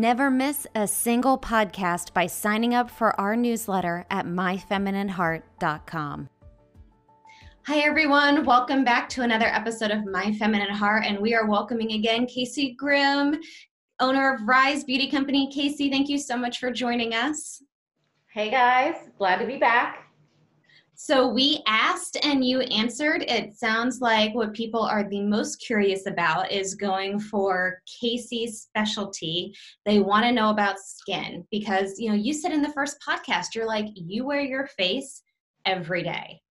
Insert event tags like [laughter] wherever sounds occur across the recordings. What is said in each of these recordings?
Never miss a single podcast by signing up for our newsletter at myfeminineheart.com. Hi, everyone. Welcome back to another episode of My Feminine Heart. And we are welcoming again Casey Grimm, owner of Rise Beauty Company. Casey, thank you so much for joining us. Hey, guys. Glad to be back. So we asked and you answered. It sounds like what people are the most curious about is going for Casey's specialty. They want to know about skin because, you know, you said in the first podcast, you're like, you wear your face every day.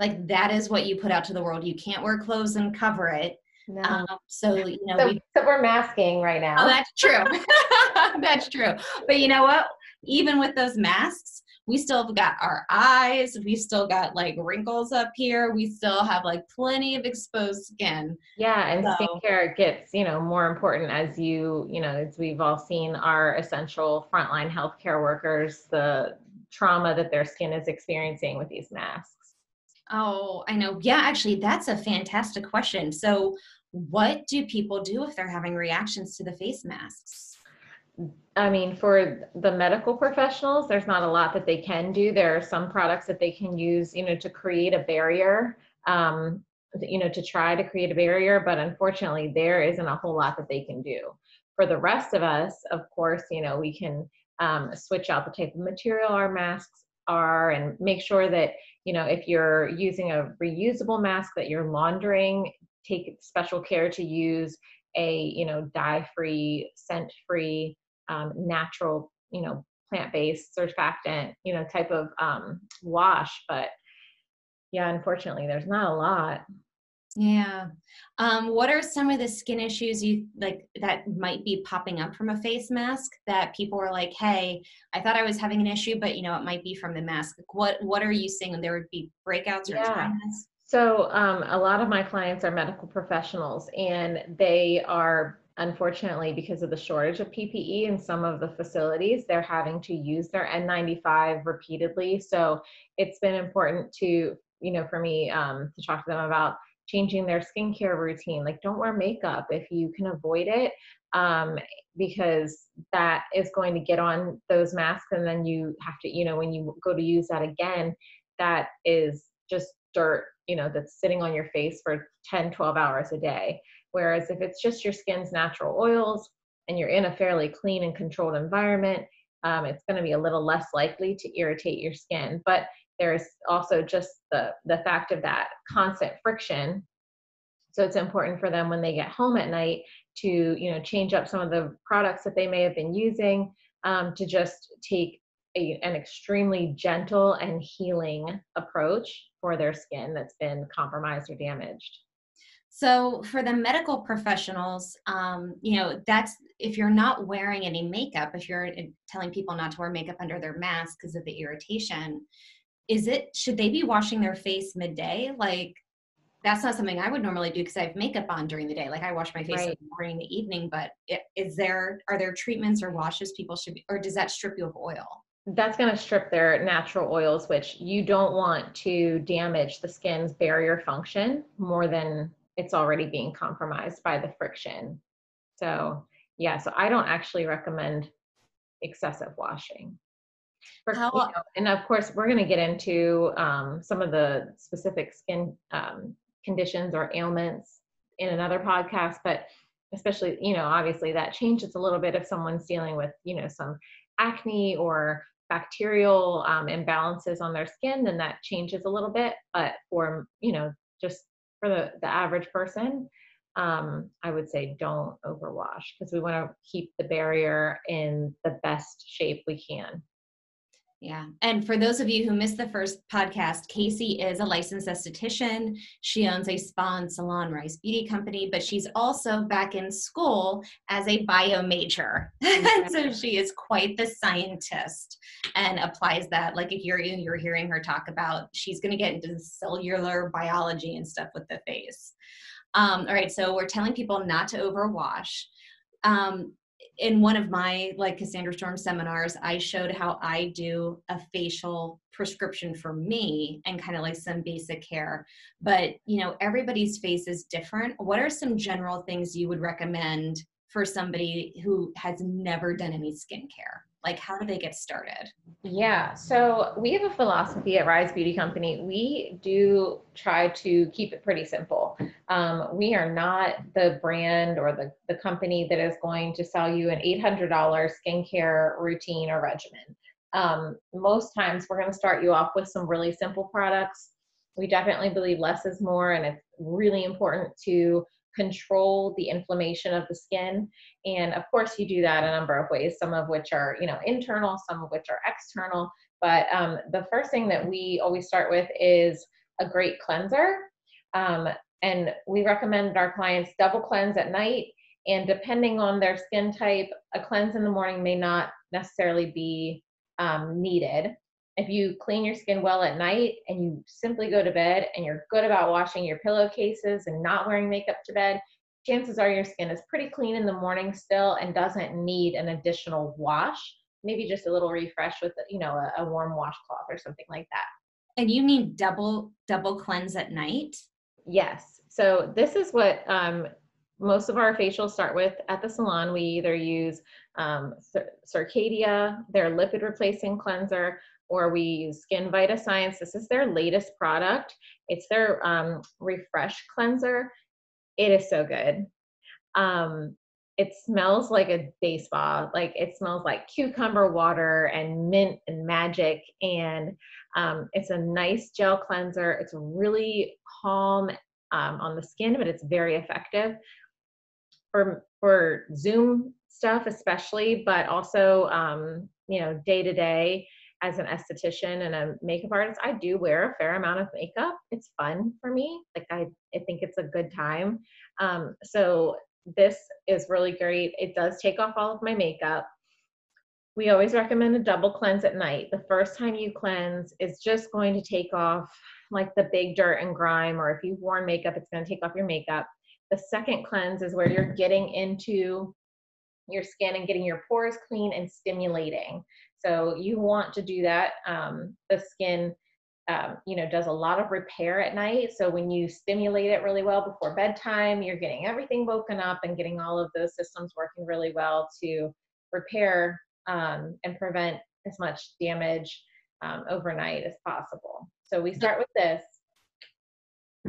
Like that is what you put out to the world. You can't wear clothes and cover it. No. Um, so you know, so, we, so we're masking right now. Oh, that's true. [laughs] that's true. But you know what? Even with those masks, we still have got our eyes. We still got like wrinkles up here. We still have like plenty of exposed skin. Yeah and so. skincare gets you know more important as you you know as we've all seen our essential frontline healthcare workers the trauma that their skin is experiencing with these masks. Oh i know. Yeah actually that's a fantastic question. So what do people do if they're having reactions to the face masks I mean, for the medical professionals, there's not a lot that they can do. There are some products that they can use, you know, to create a barrier, um, you know, to try to create a barrier, but unfortunately, there isn't a whole lot that they can do. For the rest of us, of course, you know, we can um, switch out the type of material our masks are and make sure that, you know, if you're using a reusable mask that you're laundering, take special care to use a, you know, dye free, scent free, um, natural, you know, plant-based surfactant, you know, type of um, wash. But yeah, unfortunately, there's not a lot. Yeah. Um, what are some of the skin issues you like that might be popping up from a face mask that people are like, "Hey, I thought I was having an issue, but you know, it might be from the mask." What What are you seeing? There would be breakouts or yeah. dryness. So, um, a lot of my clients are medical professionals, and they are unfortunately, because of the shortage of PPE in some of the facilities, they're having to use their N95 repeatedly. So it's been important to, you know, for me um, to talk to them about changing their skincare routine. Like, don't wear makeup if you can avoid it, um, because that is going to get on those masks. And then you have to, you know, when you go to use that again, that is just dirt, you know, that's sitting on your face for 10, 12 hours a day. Whereas if it's just your skin's natural oils and you're in a fairly clean and controlled environment, um, it's going to be a little less likely to irritate your skin. But there's also just the, the fact of that constant friction. So it's important for them when they get home at night to, you know, change up some of the products that they may have been using um, to just take a, an extremely gentle and healing approach for their skin that's been compromised or damaged. So for the medical professionals, um, you know, that's if you're not wearing any makeup, if you're uh, telling people not to wear makeup under their mask because of the irritation, is it should they be washing their face midday? Like that's not something I would normally do because I have makeup on during the day. Like I wash my face right. in the morning, the evening. But is there are there treatments or washes people should be, or does that strip you of oil? That's going to strip their natural oils, which you don't want to damage the skin's barrier function more than it's already being compromised by the friction. So, yeah, so I don't actually recommend excessive washing. For, How, you know, and of course, we're going to get into um, some of the specific skin um, conditions or ailments in another podcast, but especially, you know, obviously that changes a little bit if someone's dealing with, you know, some acne or bacterial um, imbalances on their skin, then that changes a little bit. But for, you know, just for the, the average person, um, I would say don't overwash because we want to keep the barrier in the best shape we can. Yeah. And for those of you who missed the first podcast, Casey is a licensed esthetician. She owns a spa and salon Rise Beauty Company, but she's also back in school as a bio major. and [laughs] so she is quite the scientist and applies that. Like if you're you're hearing her talk about, she's going to get into cellular biology and stuff with the face. Um, all right. So we're telling people not to overwash. Um, in one of my like Cassandra Storm seminars, I showed how I do a facial prescription for me and kind of like some basic care. But you know, everybody's face is different. What are some general things you would recommend for somebody who has never done any skincare? Like, how do they get started? Yeah, so we have a philosophy at Rise Beauty Company. We do try to keep it pretty simple. Um, we are not the brand or the, the company that is going to sell you an $800 skincare routine or regimen. Um, most times, we're going to start you off with some really simple products. We definitely believe less is more, and it's really important to control the inflammation of the skin. And of course, you do that a number of ways, some of which are, you know, internal, some of which are external. But um, the first thing that we always start with is a great cleanser. Um, and we recommend our clients double cleanse at night. And depending on their skin type, a cleanse in the morning may not necessarily be um, needed if you clean your skin well at night and you simply go to bed and you're good about washing your pillowcases and not wearing makeup to bed, chances are your skin is pretty clean in the morning still and doesn't need an additional wash. Maybe just a little refresh with, you know, a, a warm washcloth or something like that. And you mean double double cleanse at night? Yes. So this is what um, most of our facials start with at the salon. We either use um, Circadia, their lipid replacing cleanser, or we use Skin Vita Science. This is their latest product. It's their um, refresh cleanser. It is so good. Um, it smells like a day spa. Like it smells like cucumber water and mint and magic. And um, it's a nice gel cleanser. It's really calm um, on the skin, but it's very effective for for Zoom stuff, especially, but also um, you know day to day as an esthetician and a makeup artist, I do wear a fair amount of makeup. It's fun for me. Like I, I think it's a good time. Um, so this is really great. It does take off all of my makeup. We always recommend a double cleanse at night. The first time you cleanse is just going to take off like the big dirt and grime, or if you've worn makeup, it's going to take off your makeup. The second cleanse is where you're getting into your skin and getting your pores clean and stimulating. So you want to do that. Um, the skin, um, you know, does a lot of repair at night. So when you stimulate it really well before bedtime, you're getting everything woken up and getting all of those systems working really well to repair um, and prevent as much damage um, overnight as possible. So we start with this.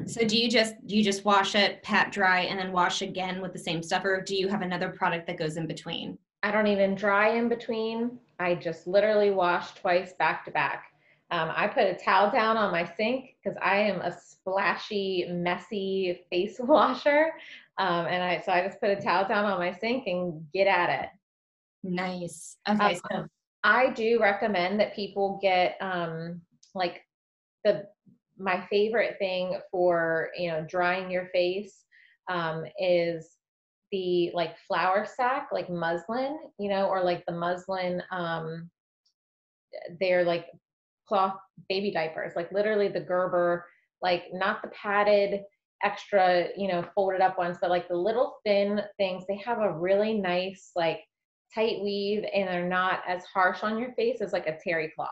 So do you just do you just wash it, pat dry, and then wash again with the same stuff, or do you have another product that goes in between? I don't even dry in between. I just literally wash twice back to back. Um, I put a towel down on my sink because I am a splashy, messy face [laughs] washer. Um, and I so I just put a towel down on my sink and get at it. Nice. Okay. Um, so I do recommend that people get um, like the my favorite thing for you know drying your face um, is the like flour sack, like muslin, you know, or like the muslin, um, they're like cloth baby diapers, like literally the Gerber, like not the padded extra, you know, folded up ones, but like the little thin things. They have a really nice, like tight weave and they're not as harsh on your face as like a terry cloth.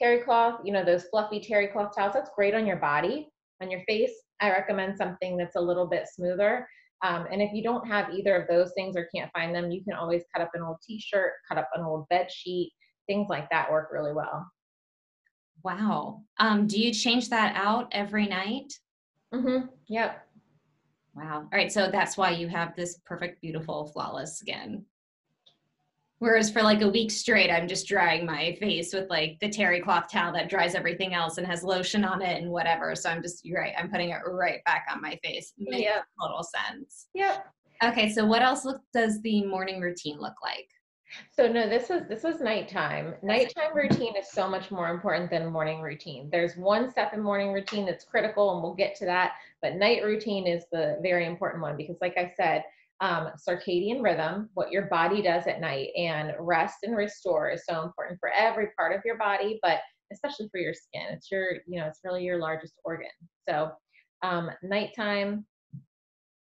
Terry cloth, you know, those fluffy terry cloth towels, that's great on your body. On your face, I recommend something that's a little bit smoother. Um, and if you don't have either of those things or can't find them, you can always cut up an old t-shirt, cut up an old bed sheet, things like that work really well. Wow. Um, do you change that out every night? Mm-hmm. Yep. Wow. All right. So that's why you have this perfect, beautiful, flawless skin. Whereas for like a week straight, I'm just drying my face with like the terry cloth towel that dries everything else and has lotion on it and whatever. So I'm just, you're right, I'm putting it right back on my face. Makes yeah. total sense. Yep. Okay, so what else look, does the morning routine look like? So no, this was this was nighttime. Nighttime routine is so much more important than morning routine. There's one step in morning routine that's critical, and we'll get to that. But night routine is the very important one because, like I said, um, circadian rhythm, what your body does at night, and rest and restore is so important for every part of your body, but especially for your skin. It's your, you know, it's really your largest organ. So, um, nighttime,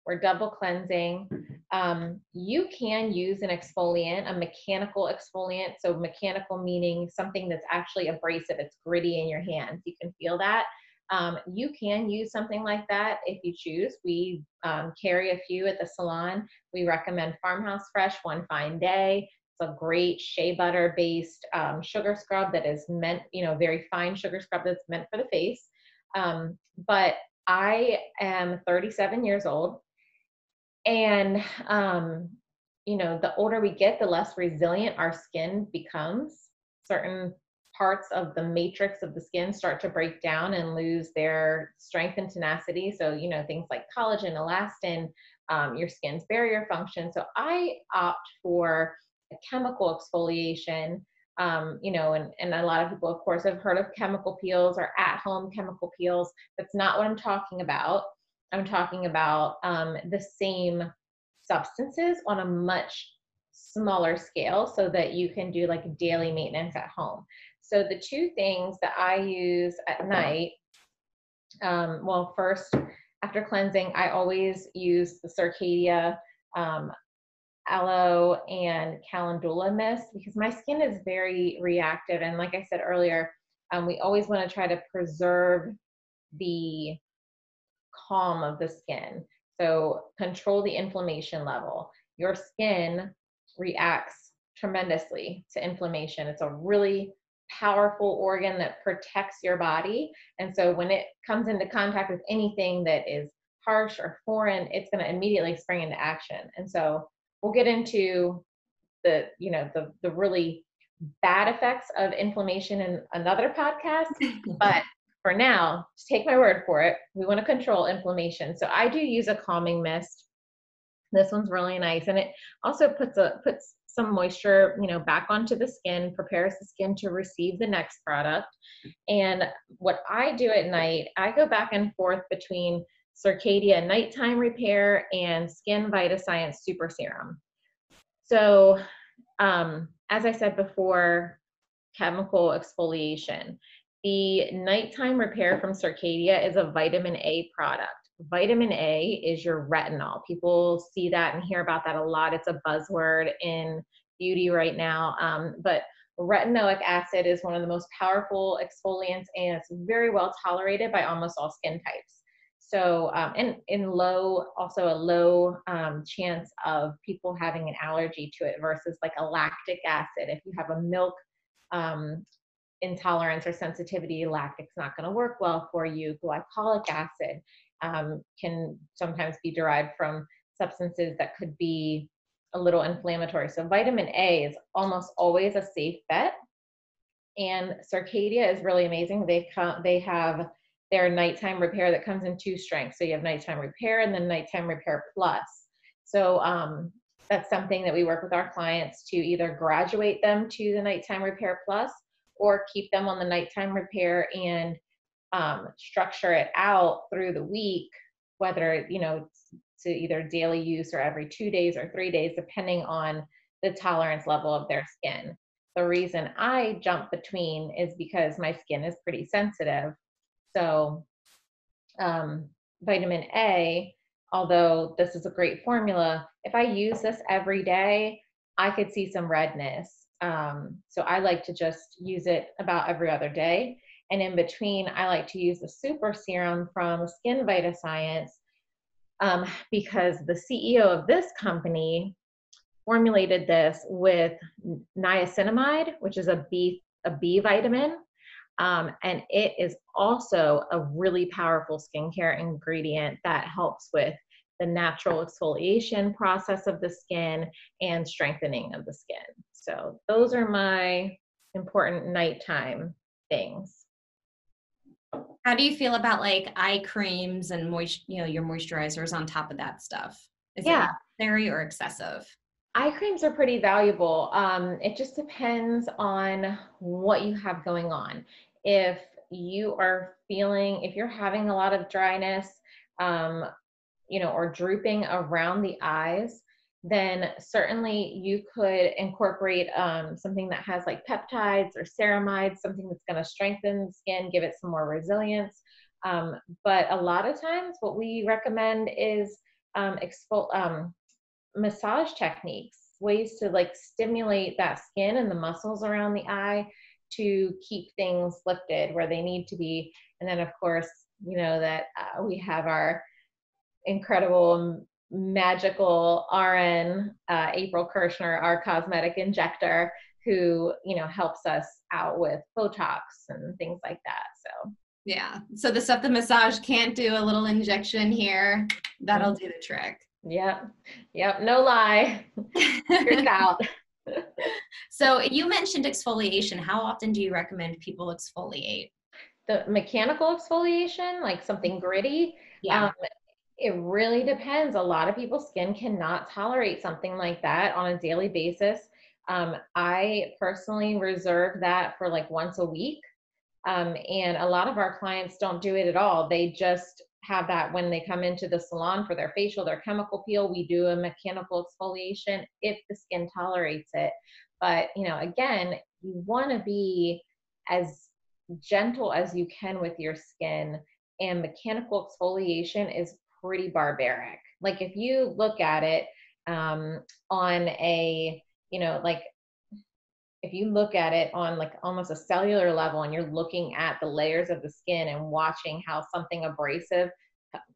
we're double cleansing. Um, you can use an exfoliant, a mechanical exfoliant. So, mechanical meaning something that's actually abrasive, it's gritty in your hands. You can feel that. Um, you can use something like that if you choose. We um, carry a few at the salon. We recommend Farmhouse Fresh One Fine Day. It's a great shea butter based um, sugar scrub that is meant, you know, very fine sugar scrub that's meant for the face. Um, but I am 37 years old. And, um, you know, the older we get, the less resilient our skin becomes. Certain parts of the matrix of the skin start to break down and lose their strength and tenacity. So, you know, things like collagen, elastin, um, your skin's barrier function. So, I opt for a chemical exfoliation. Um, you know, and, and a lot of people, of course, have heard of chemical peels or at home chemical peels. That's not what I'm talking about. I'm talking about um, the same substances on a much smaller scale so that you can do like daily maintenance at home. So the two things that I use at night, um, well, first after cleansing, I always use the Circadia um, aloe and calendula mist because my skin is very reactive. And like I said earlier, um, we always want to try to preserve the calm of the skin. So control the inflammation level. Your skin reacts tremendously to inflammation. It's a really powerful organ that protects your body. And so when it comes into contact with anything that is harsh or foreign, it's going to immediately spring into action. And so we'll get into the, you know, the the really bad effects of inflammation in another podcast, [laughs] but for now, just take my word for it. We want to control inflammation. So I do use a calming mist. This one's really nice, and it also puts a puts some moisture, you know, back onto the skin, prepares the skin to receive the next product. And what I do at night, I go back and forth between Circadia nighttime repair and Skin Vitascience Super Serum. So, um, as I said before, chemical exfoliation. The nighttime repair from Circadia is a vitamin A product. Vitamin A is your retinol. People see that and hear about that a lot. It's a buzzword in beauty right now. Um, but retinoic acid is one of the most powerful exfoliants and it's very well tolerated by almost all skin types. So, um, and in low, also a low um, chance of people having an allergy to it versus like a lactic acid. If you have a milk um, intolerance or sensitivity, lactic's not going to work well for you. Glycolic acid um, can sometimes be derived from substances that could be a little inflammatory. So vitamin A is almost always a safe bet. And Circadia is really amazing. They come, they have their nighttime repair that comes in two strengths. So you have nighttime repair and then nighttime repair plus. So um, that's something that we work with our clients to either graduate them to the nighttime repair plus or keep them on the nighttime repair and um, structure it out through the week, whether, you know, to either daily use or every two days or three days, depending on the tolerance level of their skin. The reason I jump between is because my skin is pretty sensitive. So, um, vitamin A, although this is a great formula, if I use this every day, I could see some redness. Um, so I like to just use it about every other day. And in between, I like to use the super serum from Skin Vitascience um, because the CEO of this company formulated this with niacinamide, which is a B, a B vitamin. Um, and it is also a really powerful skincare ingredient that helps with the natural exfoliation process of the skin and strengthening of the skin. So those are my important nighttime things. How do you feel about like eye creams and moist, you know, your moisturizers on top of that stuff? Is yeah. it necessary or excessive? Eye creams are pretty valuable. Um, it just depends on what you have going on. If you are feeling, if you're having a lot of dryness, um, you know, or drooping around the eyes, then certainly you could incorporate um, something that has like peptides or ceramides, something that's going to strengthen the skin, give it some more resilience. Um, but a lot of times, what we recommend is um, expo- um, massage techniques, ways to like stimulate that skin and the muscles around the eye to keep things lifted where they need to be. And then, of course, you know that uh, we have our incredible magical RN, uh, April Kirschner, our cosmetic injector, who you know helps us out with Botox and things like that. So yeah, so the stuff the massage can't do, a little injection here, that'll do the trick. Yep, yep, no lie, figured out. [laughs] so you mentioned exfoliation. How often do you recommend people exfoliate? The mechanical exfoliation, like something gritty. Yeah. Um, it really depends. A lot of people's skin cannot tolerate something like that on a daily basis. Um, I personally reserve that for like once a week. Um, and a lot of our clients don't do it at all. They just have that when they come into the salon for their facial, their chemical peel. We do a mechanical exfoliation if the skin tolerates it. But, you know, again, you want to be as gentle as you can with your skin. And mechanical exfoliation is pretty barbaric. Like if you look at it um, on a, you know, like if you look at it on like almost a cellular level and you're looking at the layers of the skin and watching how something abrasive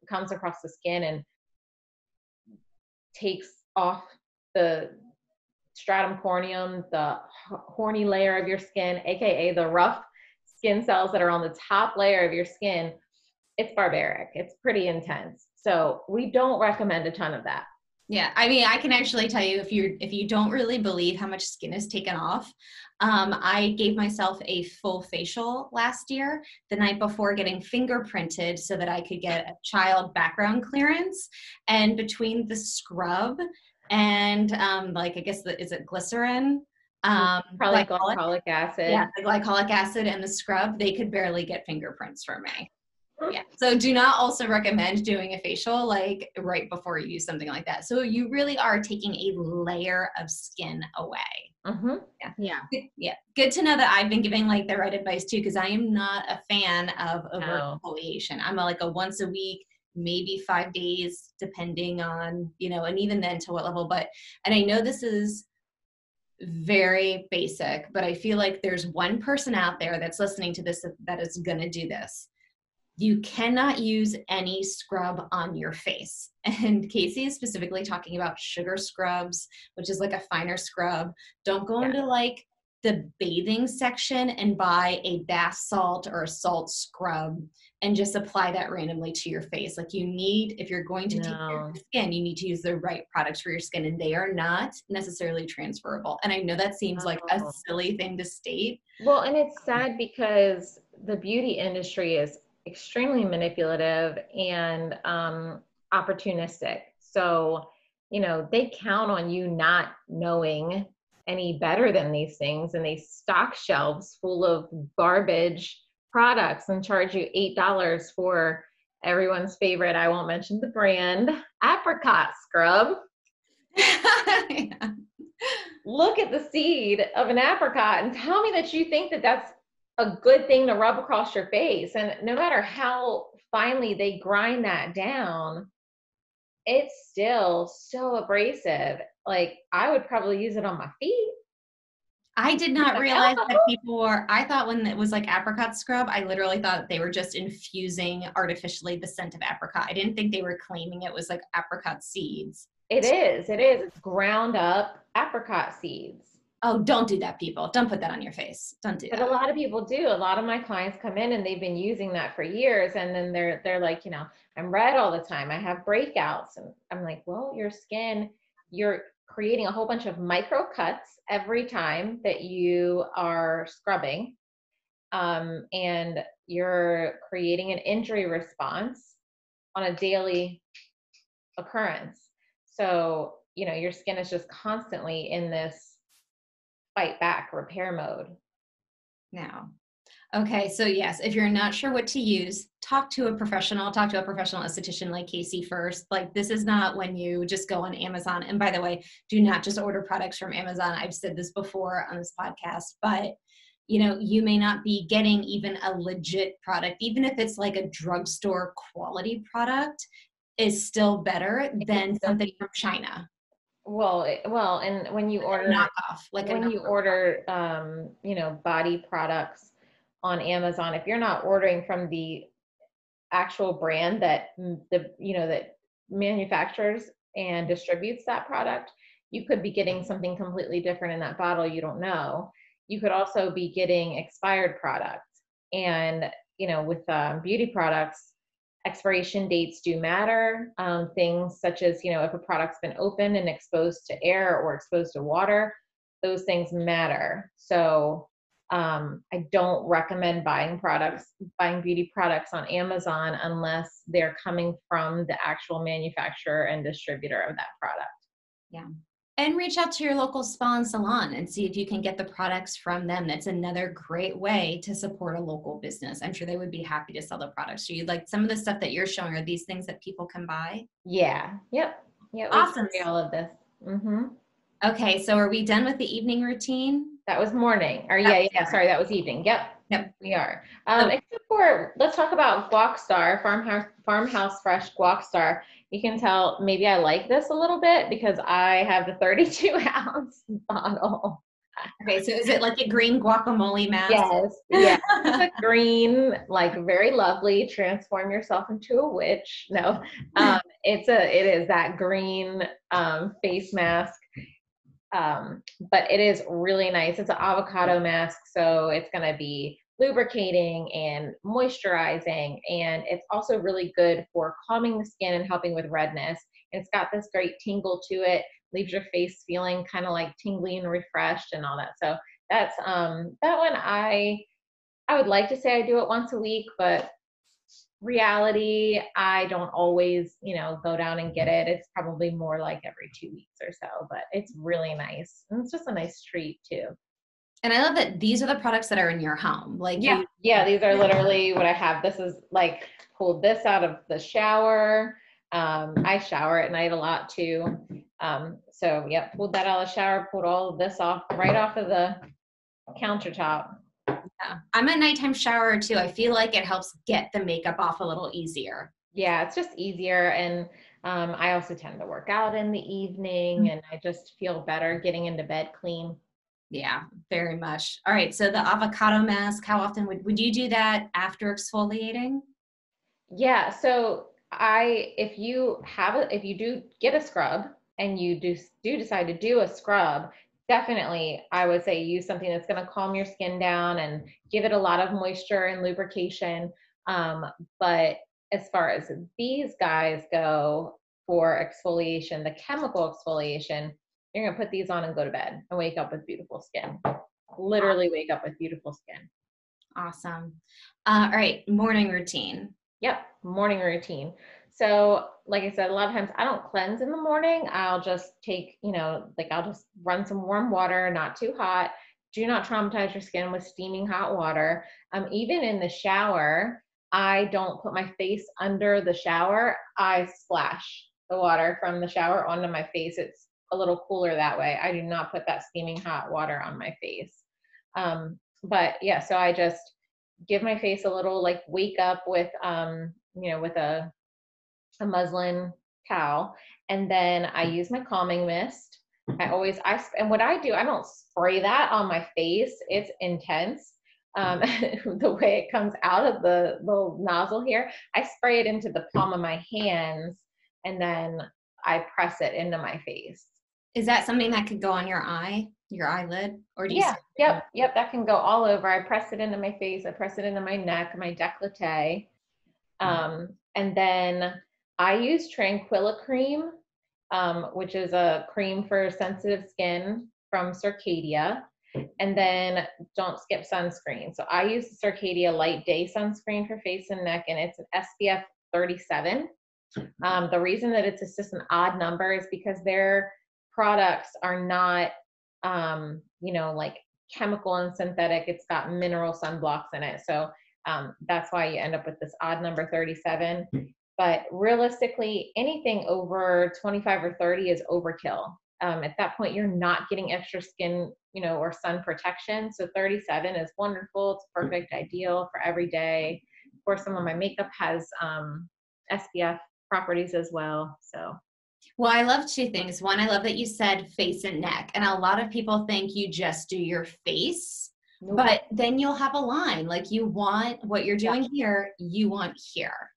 comes across the skin and takes off the stratum corneum, the horny layer of your skin, aka the rough skin cells that are on the top layer of your skin, it's barbaric. It's pretty intense. So we don't recommend a ton of that. Yeah, I mean, I can actually tell you if you if you don't really believe how much skin is taken off, um, I gave myself a full facial last year the night before getting fingerprinted so that I could get a child background clearance. And between the scrub and um, like I guess the, is it glycerin? Um, Probably glycolic, glycolic acid. Yeah, the glycolic acid and the scrub, they could barely get fingerprints from me yeah. So do not also recommend doing a facial like right before you use something like that. So you really are taking a layer of skin away. Mm-hmm. yeah. Yeah. Yeah. Good to know that i've been giving like the right advice too because i am not a fan of over exfoliation i'm a, like a once a week maybe five days depending on you know and even then to what level. But and i know this is very basic but i feel like there's one person out there that's listening to this that is going to do this you cannot use any scrub on your face. [laughs] And Casey is specifically talking about sugar scrubs, which is like a finer scrub. Don't go yeah. into like the bathing section and buy a bath salt or a salt scrub and just apply that randomly to your face. Like you need, if you're going to no. take care of your skin, you need to use the right products for your skin, and they are not necessarily transferable. And I know that seems like a silly thing to state. Well, and it's sad because the beauty industry is extremely manipulative and um, opportunistic. So, you know, they count on you not knowing any better than these things and they stock shelves full of garbage products and charge you $8 for everyone's favorite, I won't mention the brand, apricot scrub. [laughs] yeah. Look at the seed of an apricot and tell me that you think that that's a good thing to rub across your face. And no matter how finely they grind that down, it's still so abrasive. Like I would probably use it on my feet. I did not realize that people were. I thought when it was like apricot scrub, I literally thought they were just infusing artificially the scent of apricot. I didn't think they were claiming it was like apricot seeds. It is. It is. It's ground up apricot seeds. Oh, don't do that, people. Don't put that on your face. Don't do but that. But a lot of people do. A lot of my clients come in and they've been using that for years, and then they're they're like, you know, I'm red all the time. I have breakouts, and I'm like, well, your skin, you're creating a whole bunch of micro cuts every time that you are scrubbing, um, and you're creating an injury response on a daily occurrence. So you know, your skin is just constantly in this fight back repair mode. Now. Okay so yes if you're not sure what to use talk to a professional talk to a professional esthetician like casey first. Like this is not when you just go on amazon. And by the way do not just order products from amazon. I've said this before on this podcast but you know you may not be getting even a legit product. Even if it's like a drugstore quality product is still better than something from china Well, it- well, and when you order knockoff, like when you order um, you know, body products on Amazon, if you're not ordering from the actual brand that the you know that manufactures and distributes that product, you could be getting something completely different in that bottle you don't know. You could also be getting expired products. And you know, with um, beauty products, expiration dates do matter. Um, things such as you know, if a product's been open and exposed to air or exposed to water, those things matter. So um, I don't recommend buying products, buying beauty products on Amazon unless they're coming from the actual manufacturer and distributor of that product. And reach out to your local spa and salon and see if you can get the products from them. That's another great way to support a local business. I'm sure they would be happy to sell the products to you. Like some of the stuff that you're showing are these things that people can buy. Yeah. Yep. Yep. Awesome. All of this. Mm-hmm. Okay, so are we done with the evening routine? That was morning. Or yeah, yeah. Sorry, that was evening. Yep. Yep. We are. Um, except for let's talk about Guac Star Farmhouse Farmhouse Fresh Guac Star. You can tell maybe I like this a little bit because I have the 32 [laughs] ounce bottle. Okay, so is it like a green guacamole mask? Yes. Yeah. [laughs] It's a green, like very lovely. Transform yourself into a witch. No, [laughs] um, it's a. It is that green um, face mask. Um, but it is really nice. It's an avocado mask, so it's going to be lubricating and moisturizing, and it's also really good for calming the skin and helping with redness. It's got this great tingle to it, leaves your face feeling kind of like tingly and refreshed and all that. So that's um that one I I would like to say I do it once a week, but reality I don't always, you know, go down and get it. It's probably more like every 2 weeks or so, but it's really nice. And it's just a nice treat too. And I love that these are the products that are in your home. Like Yeah. you, Yeah, these are literally what I have. This is like pulled this out of the shower. Um, I shower at night a lot too. Um, so yep, pulled that out of the shower, pulled all of this off right off of the countertop. Yeah. I'm a nighttime shower too. I feel like it helps get the makeup off a little easier. Yeah, it's just easier. And um, I also tend to work out in the evening and I just feel better getting into bed clean. Yeah, very much. All right. So the avocado mask, how often would, would you do that after exfoliating? Yeah, so I if you have a if you do get a scrub and you do do decide to do a scrub, definitely I would say use something that's going to calm your skin down and give it a lot of moisture and lubrication. Um, but as far as these guys go for exfoliation, the chemical exfoliation, you're going to put these on and go to bed and wake up with beautiful skin. Literally wake up with beautiful skin. Awesome. Uh, all right. Morning routine. Yep, morning routine. So, like I said, a lot of times I don't cleanse in the morning. I'll just take, you know, like I'll just run some warm water, not too hot. Do not traumatize your skin with steaming hot water. Um, even in the shower, I don't put my face under the shower. I splash the water from the shower onto my face. It's a little cooler that way. I do not put that steaming hot water on my face. Um, but yeah, so I just give my face a little like wake up with um you know with a a muslin towel and then i use my calming mist. I always i and what i do i don't spray that on my face it's intense. Um [laughs] the way it comes out of the little nozzle here i spray it into the palm of my hands and then i press it into my face. Is that something that could go on your eye, your eyelid, or do you? yeah yep yep that can go all over. I press it into my face i press it into my neck my décolleté um, and then i use tranquilla cream um, which is a cream for sensitive skin from circadia and then don't skip sunscreen so i use the circadia light day sunscreen for face and neck and it's an spf 37 um, the reason that it's just an odd number is because their products are not um, you know, like chemical and synthetic. It's got mineral sunblocks in it. So um, that's why you end up with this odd number 37. But realistically, anything over 25 or 30 is overkill. Um, at that point, you're not getting extra skin, you know, or sun protection. So 37 is wonderful. It's perfect, ideal for every day. Of course, some of my makeup has um, SPF properties as well. So Well, I love two things. One, I love that you said face and neck. And a lot of people think you just do your face, nope. but then you'll have a line like you want what you're doing yeah. here, you want here.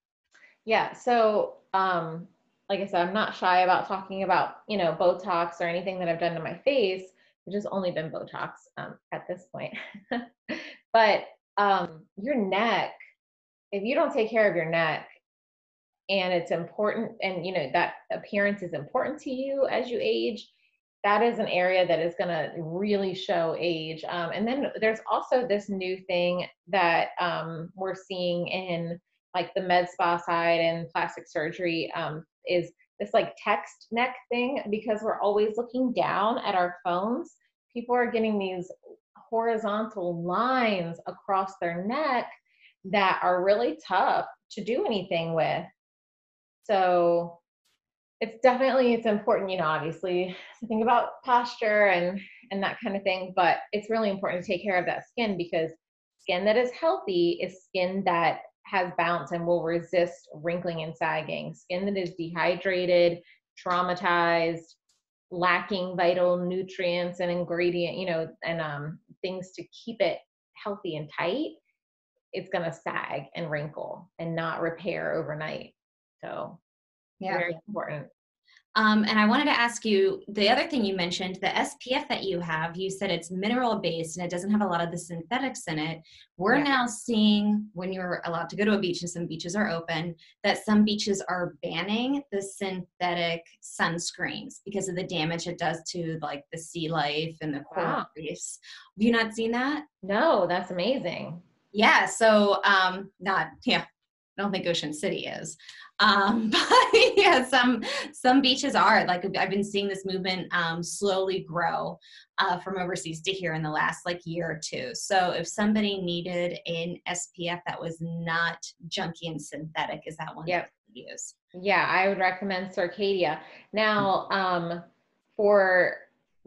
Yeah. So, um, like I said, I'm not shy about talking about, you know, Botox or anything that I've done to my face, which has only been Botox um, at this point. [laughs] but um, your neck, if you don't take care of your neck, and it's important, and you know that appearance is important to you as you age, that is an area that is going to really show age. Um, and then there's also this new thing that um, we're seeing in like the med spa side and plastic surgery um, is this like text neck thing because we're always looking down at our phones. People are getting these horizontal lines across their neck that are really tough to do anything with. So it's definitely it's important, you know, obviously to think about posture and and that kind of thing, but it's really important to take care of that skin because skin that is healthy is skin that has bounce and will resist wrinkling and sagging. Skin that is dehydrated, traumatized, lacking vital nutrients and ingredient, you know, and um, things to keep it healthy and tight, it's going to sag and wrinkle and not repair overnight. So, yeah. very important. Um, and I wanted to ask you the other thing you mentioned, the SPF that you have, you said it's mineral based and it doesn't have a lot of the synthetics in it. We're yeah. now seeing when you're allowed to go to a beach and some beaches are open, that some beaches are banning the synthetic sunscreens because of the damage it does to like the sea life and the coral wow. reefs. Have you not seen that? No, that's amazing. Yeah. So, um, not, yeah, I don't think Ocean City is. Um, [laughs] but yeah, some some beaches are like I've been seeing this movement um, slowly grow uh, from overseas to here in the last like year or two. So if somebody needed an SPF that was not junky and synthetic, is that one yep. that use? Yeah, I would recommend Circadia. Now, um, for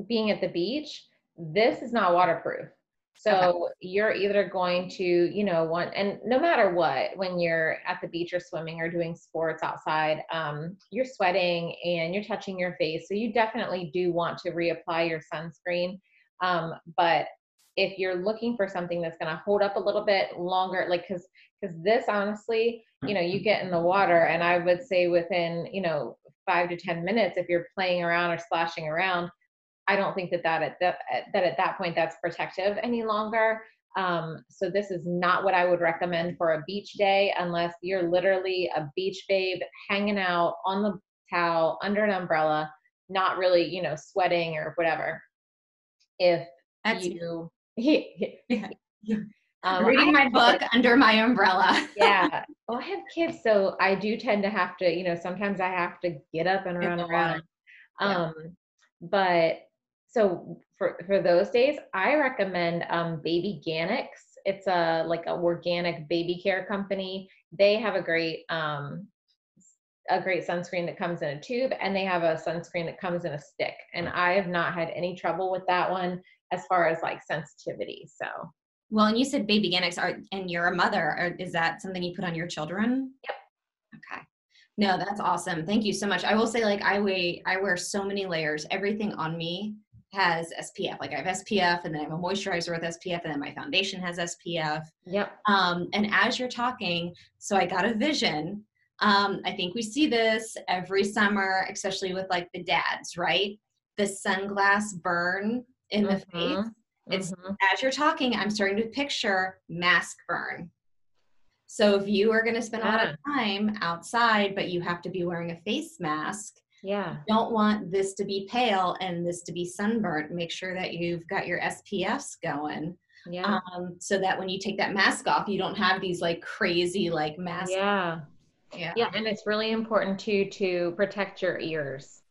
being at the beach, this is not waterproof. So okay. you're either going to, you know, want, and no matter what, when you're at the beach or swimming or doing sports outside, um, you're sweating and you're touching your face. So you definitely do want to reapply your sunscreen. Um, but if you're looking for something that's going to hold up a little bit longer, like, cause, cause this honestly, you know, you get in the water and I would say within, you know, five to 10 minutes, if you're playing around or splashing around, I don't think that that at that, that at that point that's protective any longer. Um, so this is not what I would recommend for a beach day unless you're literally a beach babe hanging out on the towel under an umbrella, not really, you know, sweating or whatever. If that's you, [laughs] [laughs] um, reading my book under my umbrella. [laughs] yeah. Well, I have kids, so I do tend to have to, you know, sometimes I have to get up and run around. Um, yeah. but so for for those days, I recommend um, Babyganics. It's a like a organic baby care company. They have a great um, a great sunscreen that comes in a tube, and they have a sunscreen that comes in a stick. And I have not had any trouble with that one as far as like sensitivity. So. Well, and you said Babyganics, are, and you're a mother. Are, is that something you put on your children? Yep. Okay. No, that's awesome. Thank you so much. I will say, like, I weigh, I wear so many layers. Everything on me has SPF. Like I have SPF and then I have a moisturizer with SPF and then my foundation has SPF. Yep. Um, and as you're talking, so I got a vision. Um, I think we see this every summer, especially with like the dads, right? The sunglass burn in the mm-hmm. face. It's mm-hmm. as you're talking, I'm starting to picture mask burn. So if you are going to spend a lot of time outside, but you have to be wearing a face mask, yeah. You don't want this to be pale and this to be sunburnt. Make sure that you've got your SPFs going. Yeah. Um, so that when you take that mask off, you don't have these like crazy like masks. Yeah. Yeah. Yeah. And it's really important too to protect your ears.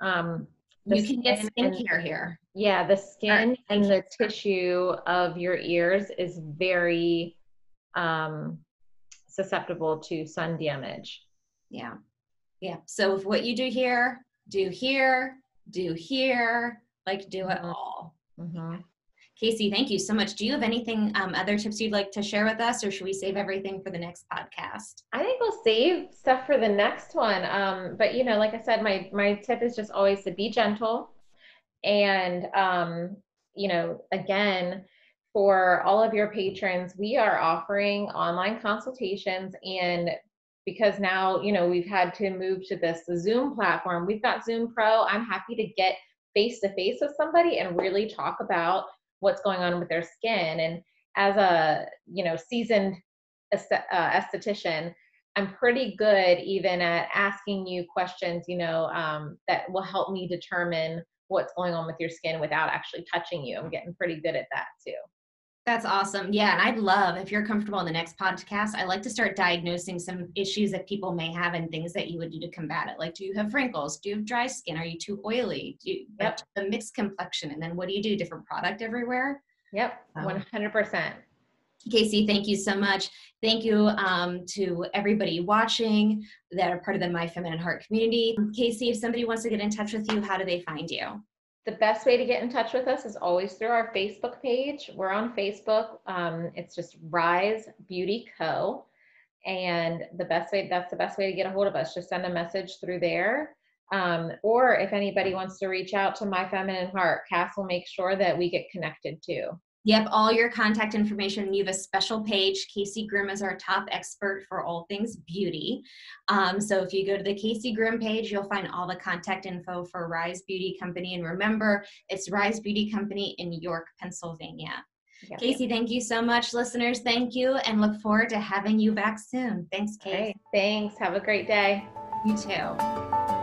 Um, you can get skincare here. Yeah, the skin and the tissue of your ears is very um, susceptible to sun damage. Yeah. Yeah. So if what you do here, do here, do here, like do it mm-hmm. all. Mm-hmm. Casey, thank you so much. Do you have anything, um, other tips you'd like to share with us, or should we save everything for the next podcast? I think we'll save stuff for the next one. Um, but you know, like I said, my my tip is just always to be gentle, and um, you know, again, for all of your patrons, we are offering online consultations and because now you know we've had to move to this zoom platform. We've got zoom pro. I'm happy to get face to face with somebody and really talk about what's going on with their skin. And as a you know seasoned uh, esthetician i'm pretty good even at asking you questions you know um, that will help me determine what's going on with your skin without actually touching you. I'm getting pretty good at that too that's awesome. Yeah. And I'd love, if you're comfortable in the next podcast, I like to start diagnosing some issues that people may have and things that you would do to combat it. Like, do you have wrinkles? Do you have dry skin? Are you too oily? Do you yep. a mixed complexion? And then what do you do? Different product everywhere? Yep. 100%. Casey, thank you so much. Thank you um, to everybody watching that are part of the My Feminine Heart community. Casey, if somebody wants to get in touch with you, how do they find you? The best way to get in touch with us is always through our Facebook page. We're on Facebook. Um, it's just Rise Beauty Co. And the best way, that's the best way to get a hold of us. Just send a message through there. Um, or if anybody wants to reach out to My Feminine Heart, Cass will make sure that we get connected too. Yep, all your contact information. You have a special page. Casey Grimm is our top expert for all things beauty. Um, so if you go to the Casey Grimm page, you'll find all the contact info for Rise Beauty Company. And remember, it's Rise Beauty Company in York, Pennsylvania. Yep. Casey, thank you so much. Listeners, thank you and look forward to having you back soon. Thanks, Casey. Right, thanks. Have a great day. You too.